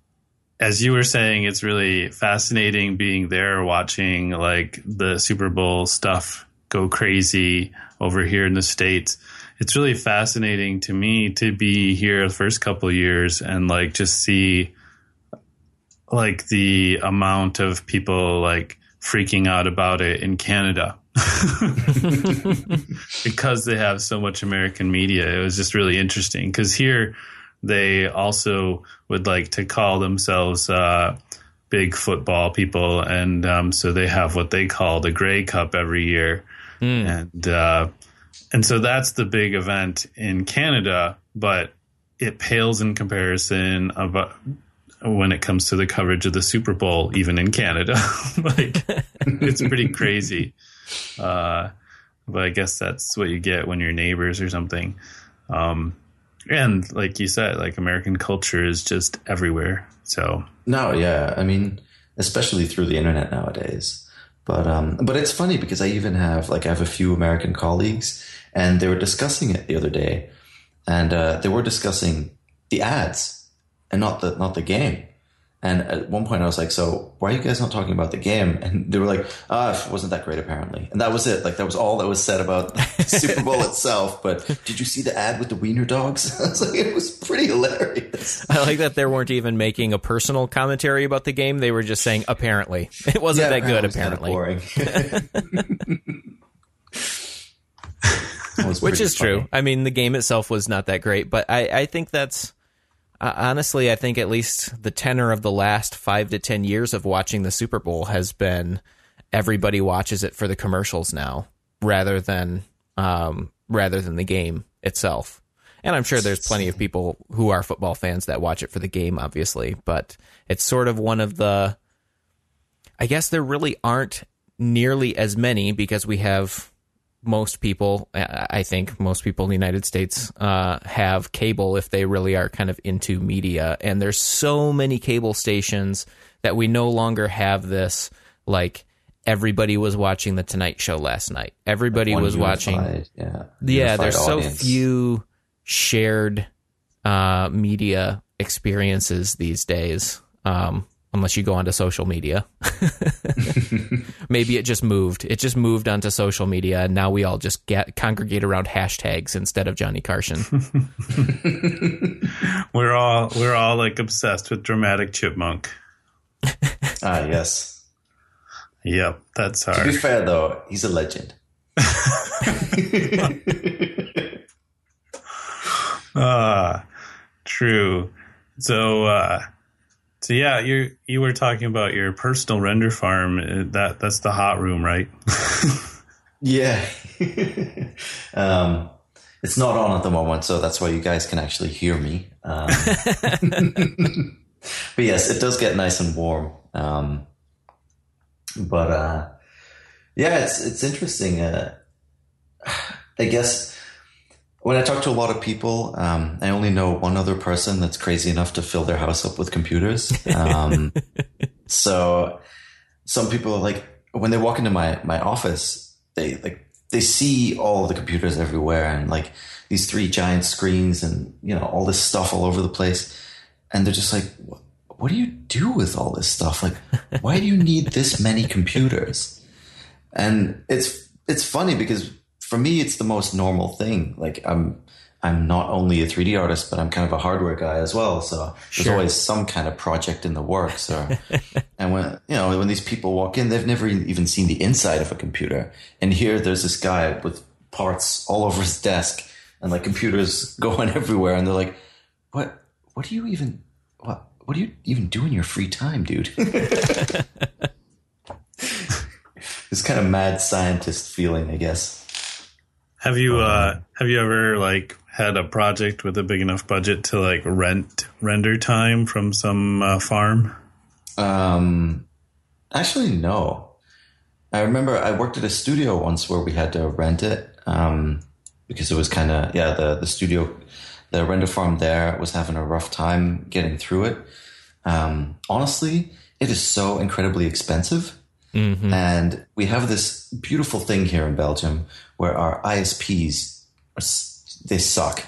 as you were saying, it's really fascinating being there watching like the Super Bowl stuff go crazy over here in the States. It's really fascinating to me to be here the first couple years and like just see like the amount of people like freaking out about it in Canada. because they have so much American media. It was just really interesting because here they also would like to call themselves uh, big football people, and um, so they have what they call the Grey Cup every year, mm. and uh, and so that's the big event in Canada, but it pales in comparison about when it comes to the coverage of the Super Bowl, even in Canada. like it's pretty crazy. Uh, but I guess that's what you get when you're neighbors or something. Um, and like you said, like American culture is just everywhere. So no, yeah, I mean, especially through the internet nowadays. But um, but it's funny because I even have like I have a few American colleagues, and they were discussing it the other day, and uh, they were discussing the ads and not the not the game. And at one point I was like, so why are you guys not talking about the game? And they were like, ah, oh, it wasn't that great apparently. And that was it. Like that was all that was said about the Super Bowl itself. But did you see the ad with the wiener dogs? I was like, it was pretty hilarious. I like that they weren't even making a personal commentary about the game. They were just saying, apparently. It wasn't yeah, that good, apparently. boring. Which is funny. true. I mean, the game itself was not that great, but I, I think that's uh, honestly, I think at least the tenor of the last five to 10 years of watching the Super Bowl has been everybody watches it for the commercials now rather than, um, rather than the game itself. And I'm sure there's plenty of people who are football fans that watch it for the game, obviously, but it's sort of one of the, I guess there really aren't nearly as many because we have most people, I think most people in the United States uh, have cable if they really are kind of into media. And there's so many cable stations that we no longer have this like everybody was watching the Tonight Show last night. Everybody was unified, watching. Yeah, yeah. There's audience. so few shared uh, media experiences these days. Um, unless you go onto social media. Maybe it just moved. It just moved onto social media, and now we all just get congregate around hashtags instead of Johnny Carson. we're all we're all like obsessed with dramatic chipmunk. ah, yes. Yep, that's hard. To be fair, though, he's a legend. ah, true. So, uh, so yeah, you you were talking about your personal render farm. Uh, that that's the hot room, right? yeah. um, it's not on at the moment, so that's why you guys can actually hear me. Um, but yes, it does get nice and warm. Um, but uh, yeah, it's it's interesting. Uh, I guess when I talk to a lot of people, um, I only know one other person that's crazy enough to fill their house up with computers. Um, so some people like when they walk into my my office, they like they see all the computers everywhere and like these three giant screens and you know all this stuff all over the place, and they're just like, what, what do you do with all this stuff? Like, why do you need this many computers? And it's it's funny because for me, it's the most normal thing. Like I'm, I'm not only a 3D artist, but I'm kind of a hardware guy as well. So there's sure. always some kind of project in the works. Or, and when you know when these people walk in, they've never even seen the inside of a computer, and here there's this guy with parts all over his desk and like computers going everywhere, and they're like, "What? What do you even? What? What do you even do in your free time, dude?" this kind of mad scientist feeling, I guess. Have you uh, have you ever like had a project with a big enough budget to like rent render time from some uh, farm? Um, actually, no. I remember I worked at a studio once where we had to rent it um, because it was kind of yeah the the studio the render farm there was having a rough time getting through it. Um, honestly, it is so incredibly expensive. Mm-hmm. And we have this beautiful thing here in Belgium where our ISPs, they suck.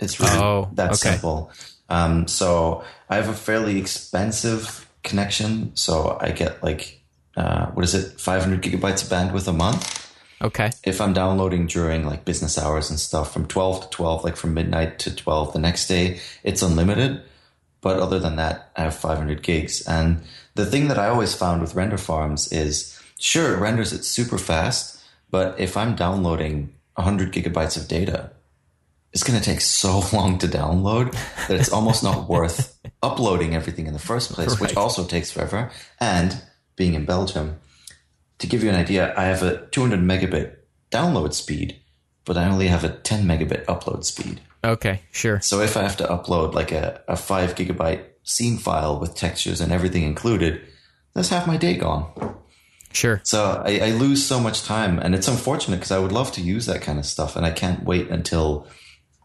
It's really Oh, that okay. simple. Um, so I have a fairly expensive connection. So I get like, uh, what is it, 500 gigabytes of bandwidth a month Okay. if I'm downloading during like business hours and stuff from 12 to 12, like from midnight to 12 the next day, it's unlimited. But other than that, I have 500 gigs. And the thing that I always found with render farms is sure, it renders it super fast, but if I'm downloading 100 gigabytes of data, it's going to take so long to download that it's almost not worth uploading everything in the first place, which also takes forever. And being in Belgium, to give you an idea, I have a 200 megabit download speed, but I only have a 10 megabit upload speed. Okay. Sure. So if I have to upload like a, a 5 gigabyte scene file with textures and everything included, that's half my day gone. Sure. So I, I lose so much time, and it's unfortunate because I would love to use that kind of stuff, and I can't wait until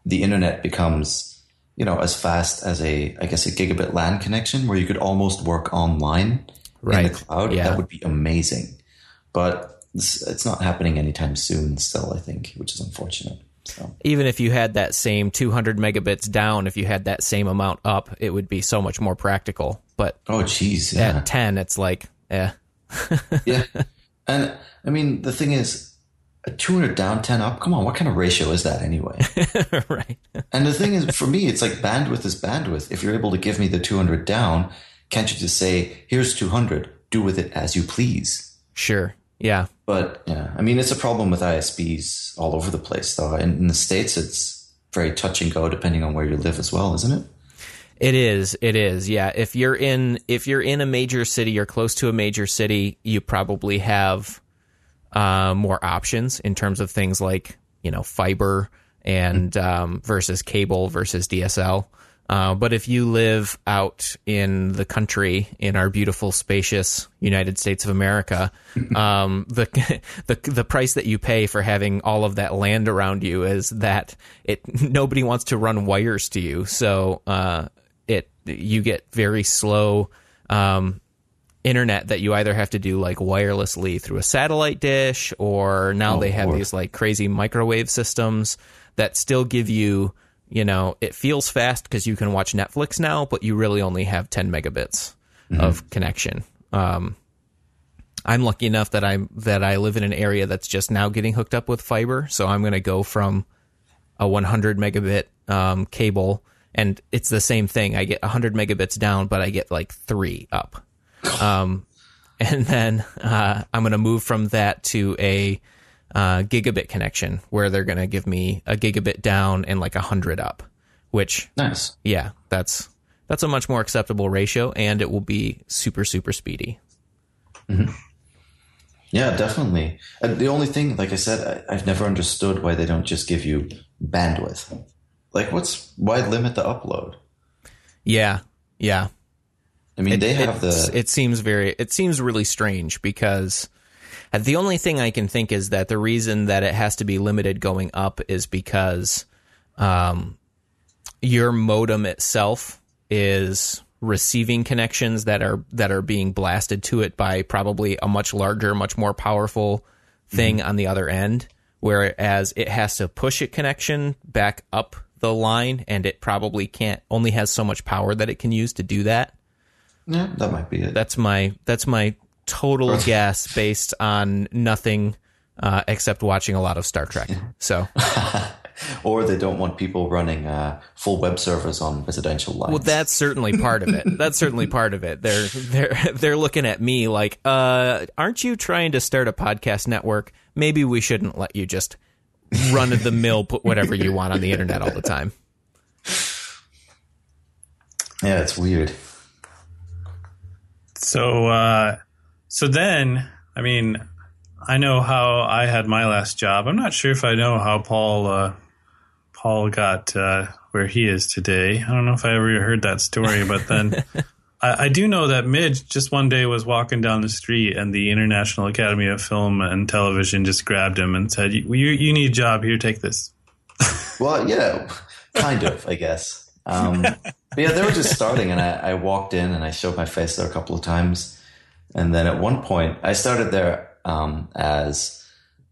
the internet becomes, you know, as fast as a, I guess, a gigabit LAN connection where you could almost work online right. in the cloud. Yeah. That would be amazing, but it's, it's not happening anytime soon. Still, I think, which is unfortunate. So Even if you had that same 200 megabits down, if you had that same amount up, it would be so much more practical. But oh, geez, yeah, at 10, it's like, eh. Yeah. And I mean, the thing is, a 200 down, 10 up. Come on, what kind of ratio is that anyway? right. And the thing is, for me, it's like bandwidth is bandwidth. If you're able to give me the 200 down, can't you just say, here's 200, do with it as you please? Sure. Yeah. But yeah, I mean, it's a problem with ISPs all over the place, though. In, in the States, it's very touch and go depending on where you live as well, isn't it? It is. It is. Yeah. If you're in if you're in a major city or close to a major city, you probably have uh, more options in terms of things like you know fiber and um, versus cable versus DSL. Uh, but if you live out in the country in our beautiful, spacious United States of America, um, the the the price that you pay for having all of that land around you is that it nobody wants to run wires to you, so uh, you get very slow um, internet that you either have to do like wirelessly through a satellite dish, or now Oh, they have these like crazy microwave systems that still give you you know it feels fast because you can watch netflix now but you really only have 10 megabits of connection. Um, i'm lucky enough that i'm that i live in an area that's just now getting hooked up with fiber so i'm going to go from a 100 megabit um, cable and it's the same thing i get 100 megabits down but i get like three up um, and then uh, i'm going to move from that to a uh, gigabit connection where they're going to give me a gigabit down and like a hundred up, which Nice. yeah, that's that's a much more acceptable ratio, and it will be super super speedy. Yeah, definitely. And the only thing, like I said, I, I've never understood why they don't just give you bandwidth. Like, what's why limit the upload? Yeah, yeah. I mean, they have the It seems very. It seems really strange because uh, the only thing I can think is that the reason that it has to be limited going up is because um, your modem itself is receiving connections that are that are being blasted to it by probably a much larger, much more powerful thing on the other end. Whereas it has to push a connection back up the line, and it probably can't. Only has so much power that it can use to do that yeah, that might be it. that's my that's my total guess based on nothing uh, except watching a lot of Star Trek. So, or they don't want people running uh, full web servers on residential lines. well, that's certainly part of it. That's certainly part of it. They're they're they're looking at me like, uh, aren't you trying to start a podcast network? Maybe we shouldn't let you just run of the mill put whatever you want on the internet all the time. yeah, it's weird. So, uh, so then, I mean, I know how I had my last job. I'm not sure if I know how Paul, uh, Paul got uh, where he is today. I don't know if I ever heard that story, but then I, I do know that Midge just one day was walking down the street, and the International Academy of Film and Television just grabbed him and said, "You, you, you need a job here. Take this." Well, yeah, kind of, I guess. Um, but yeah, they were just starting, and I, I walked in and I showed my face there a couple of times, and then at one point I started there um, as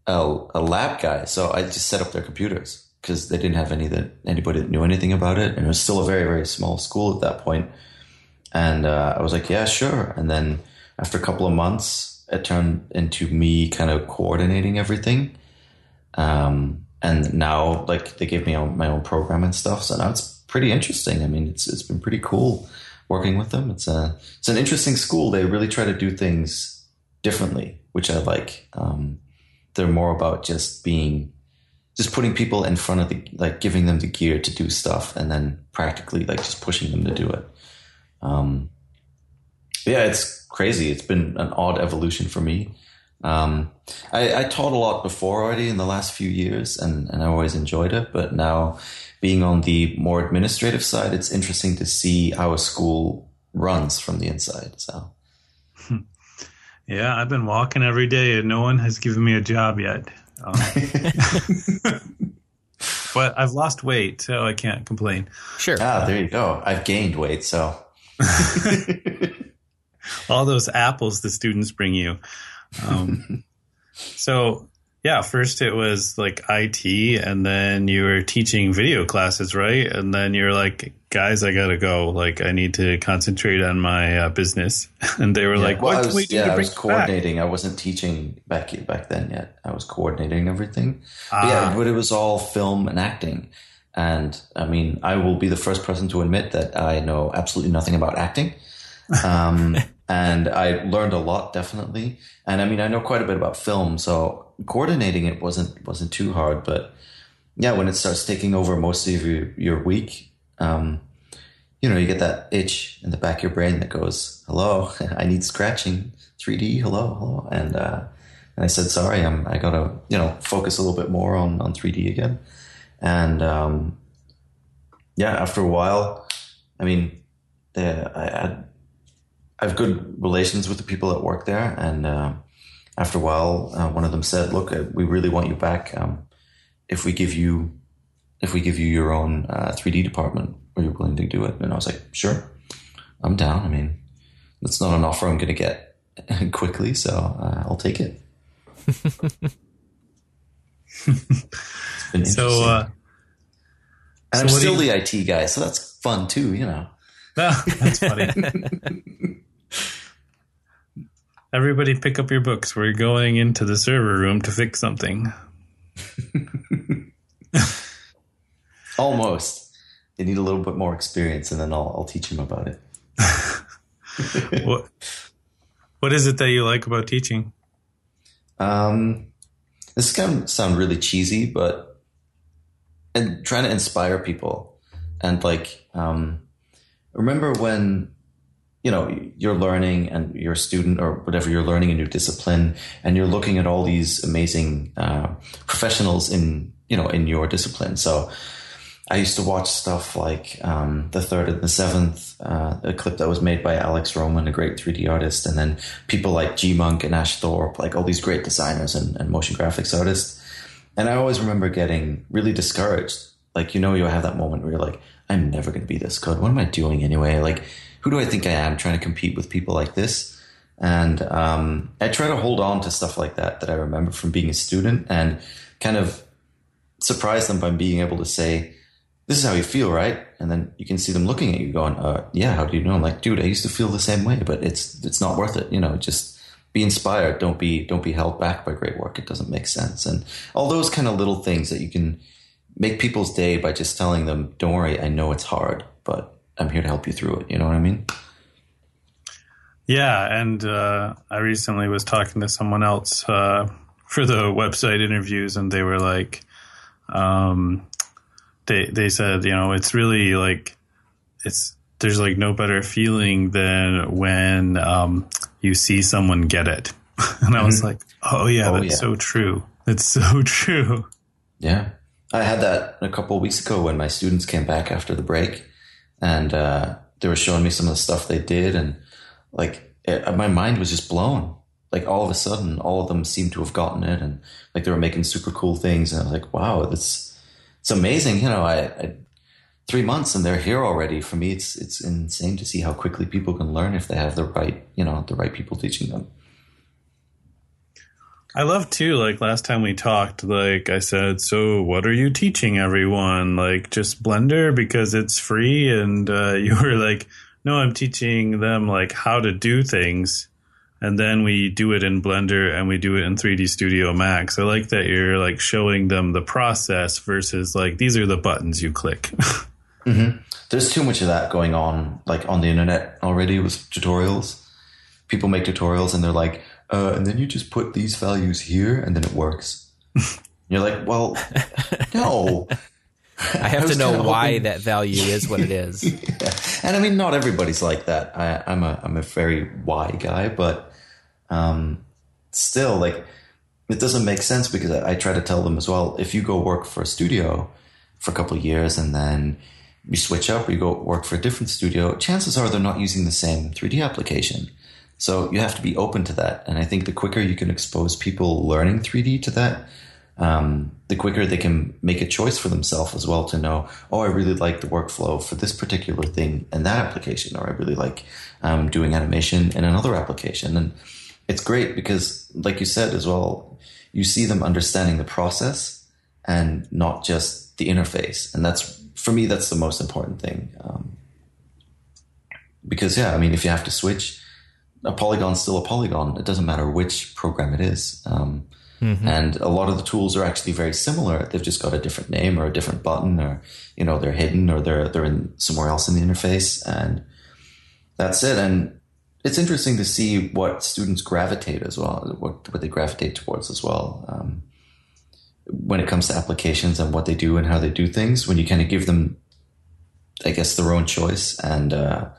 a, a lab guy, so I just set up their computers because they didn't have any that anybody that knew anything about it, and it was still a very very small school at that point. And uh, I was like, yeah, sure. And then after a couple of months, it turned into me kind of coordinating everything. Um, and now, like, they gave me my own program and stuff. So now it's pretty interesting. I mean, it's it's been pretty cool working with them. It's a it's an interesting school. They really try to do things differently, which I like. Um, they're more about just being just putting people in front of the like giving them the gear to do stuff and then practically like just pushing them to do it um, yeah it's crazy it's been an odd evolution for me um, I, I, taught a lot before already in the last few years and, and i always enjoyed it but now being on the more administrative side it's interesting to see how a school runs from the inside so yeah i've been walking every day and no one has given me a job yet um, but I've lost weight, so I can't complain. Sure. Ah, there you go. I've gained weight, so. All those apples the students bring you. Um, so yeah, first it was like IT, and then you were teaching video classes, right? And then you're like, guys, I gotta go. Like, I need to concentrate on my uh, business. And they were yeah, like, well, what was, can we do yeah, I was coordinating. Back? I wasn't teaching back back then yet. I was coordinating everything. Ah. But yeah, but it was all film and acting. And I mean, I will be the first person to admit that I know absolutely nothing about acting. Um, and I learned a lot, definitely. And I mean, I know quite a bit about film, so coordinating it wasn't wasn't too hard, but yeah, when it starts taking over most of your, your week, um, you know, you get that itch in the back of your brain that goes, "Hello, I need scratching, 3D, hello, hello," and uh, and I said, "Sorry, I'm I gotta you know focus a little bit more on on 3D again," and um, yeah, after a while, I mean, I I have good relations with the people that work there, and uh, after a while, uh, one of them said, "Look, uh, we really want you back. Um, if we give you, if we give you your own uh, 3D department, are you willing to do it?" And I was like, "Sure, I'm down. I mean, that's not an offer I'm going to get quickly, so uh, I'll take it." so, uh, and so I'm still you... the IT guy, so that's fun too, you know. that's funny. Everybody pick up your books. We're going into the server room to fix something. Almost. They need a little bit more experience, and then I'll, I'll teach them about it. what What is it that you like about teaching? Um, this is going to sound really cheesy, but and trying to inspire people, and like, um, remember when you know you're learning and you're a student or whatever you're learning a new discipline and you're looking at all these amazing uh, professionals in you know in your discipline. So i used to watch stuff like um, the third and the seventh uh, a clip that was made by alex roman a great 3d artist and then people like GMUNK and ash thorpe like all these great designers and, and motion graphics artists. And i always remember getting really discouraged. Like you know you have that moment where you're like i'm never going to be this good. What am i doing anyway? Like who do I think I am trying to compete with people like this? And um, I try to hold on to stuff like that that I remember from being a student and kind of surprise them by being able to say, this is how you feel, right? And then you can see them looking at you going, uh, yeah, how do you know? I'm like, dude, I used to feel the same way, but it's, it's not worth it. You know, just be inspired. Don't be, don't be held back by great work. It doesn't make sense. And all those kind of little things that you can make people's day by just telling them, don't worry, I know it's hard, but I'm here to help you through it. You know what I mean? Yeah, and uh, I recently was talking to someone else uh, for the website interviews, and they were like, um, they they said, you know, it's really like it's there's like no better feeling than when um, you see someone get it, and I was mm-hmm. like, oh yeah, oh, that's yeah. so true. that's so true. Yeah, I had that a couple weeks ago when my students came back after the break and uh, they were showing me some of the stuff they did, and like it, my mind was just blown. Like all of a sudden, all of them seemed to have gotten it, and like they were making super cool things, and I was like, wow, that's it's amazing. You know, I, I three months and they're here already. For me, it's it's insane to see how quickly people can learn if they have the right, you know, the right people teaching them. I love too, like last time we talked, like I said, so what are you teaching everyone? Like just Blender because it's free? And uh, you were like, no, I'm teaching them like how to do things. And then we do it in Blender and we do it in 3D Studio Max. I like that you're like showing them the process versus like these are the buttons you click. mm-hmm. There's too much of that going on, like on the internet already with tutorials. People make tutorials and they're like, uh, and then you just put these values here and then it works. You're like, well, no. I have I to know why hoping... that value is what it is. yeah. And I mean, not everybody's like that. I, am a I'm a very why guy, but um, still, like, it doesn't make sense because I, I, try to tell them as well. If you go work for a studio for a couple of years and then you switch up or you go work for a different studio, chances are they're not using the same 3D application. So you have to be open to that. And I think the quicker you can expose people learning 3D to that, um, the quicker they can make a choice for themselves as well to know, oh, I really like the workflow for this particular thing in that application, or I really like um, doing animation in another application. And it's great because, like you said as well, you see them understanding the process and not just the interface. And that's, for me, that's the most important thing. Um, because, yeah, I mean, if you have to switch, a polygon's still a polygon. It doesn't matter which program it is. Um, mm-hmm. And a lot of the tools are actually very similar. They've just got a different name or a different button, or you know they're hidden or they're they're in somewhere else in the interface, and that's it. And it's interesting to see what students gravitate as well, what what they gravitate towards as well. Um, when it comes to applications and what they do and how they do things, when you kind of give them, I guess, their own choice and uh,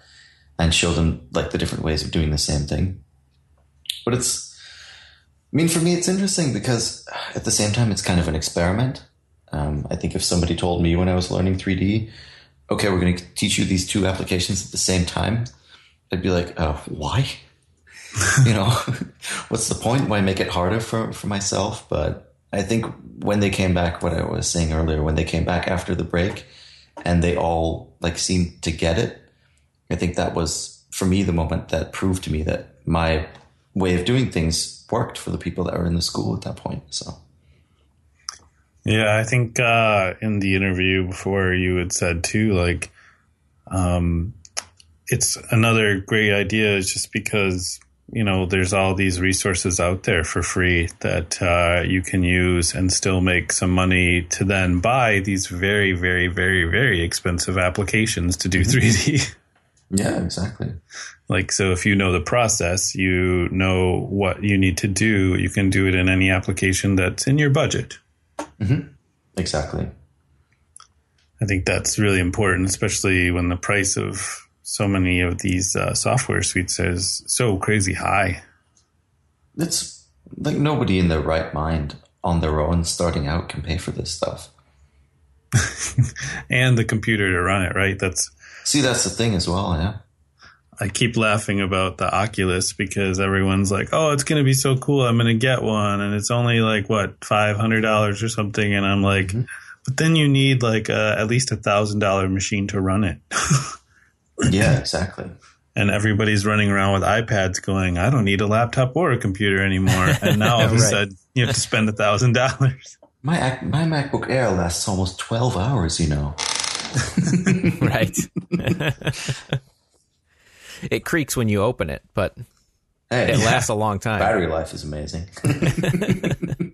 and show them like the different ways of doing the same thing. But it's, I mean, for me, it's interesting because at the same time, it's kind of an experiment. Um, I think if somebody told me when I was learning 3D, okay, we're going to teach you these two applications at the same time, I'd be like, oh, why? you know, what's the point? Why make it harder for, for myself? But I think when they came back, what I was saying earlier, when they came back after the break and they all like seemed to get it, I think that was for me the moment that proved to me that my way of doing things worked for the people that were in the school at that point. So. Yeah, I think uh, in the interview before you had said too, like, um, it's another great idea is just because you know there's all these resources out there for free that uh, you can use and still make some money to then buy these very very very very expensive applications to do 3d Yeah, exactly. Like, so if you know the process, you know what you need to do, you can do it in any application that's in your budget. Mm-hmm. Exactly. I think that's really important, especially when the price of so many of these uh, software suites is so crazy high. It's like nobody in their right mind on their own starting out can pay for this stuff. and the computer to run it, right? That's See, that's the thing as well, yeah. I keep laughing about the Oculus because everyone's like, "Oh, it's going to be so cool! I'm going to get one," and it's only like what five hundred dollars or something, and I'm like, mm-hmm. "But then you need like a, at least a thousand dollar machine to run it." yeah, exactly. And everybody's running around with iPads, going, "I don't need a laptop or a computer anymore," and now all of a sudden you have to spend a thousand dollars. My my MacBook Air lasts almost twelve hours, you know. right. it creaks when you open it, but hey, it lasts a long time. Battery life is amazing.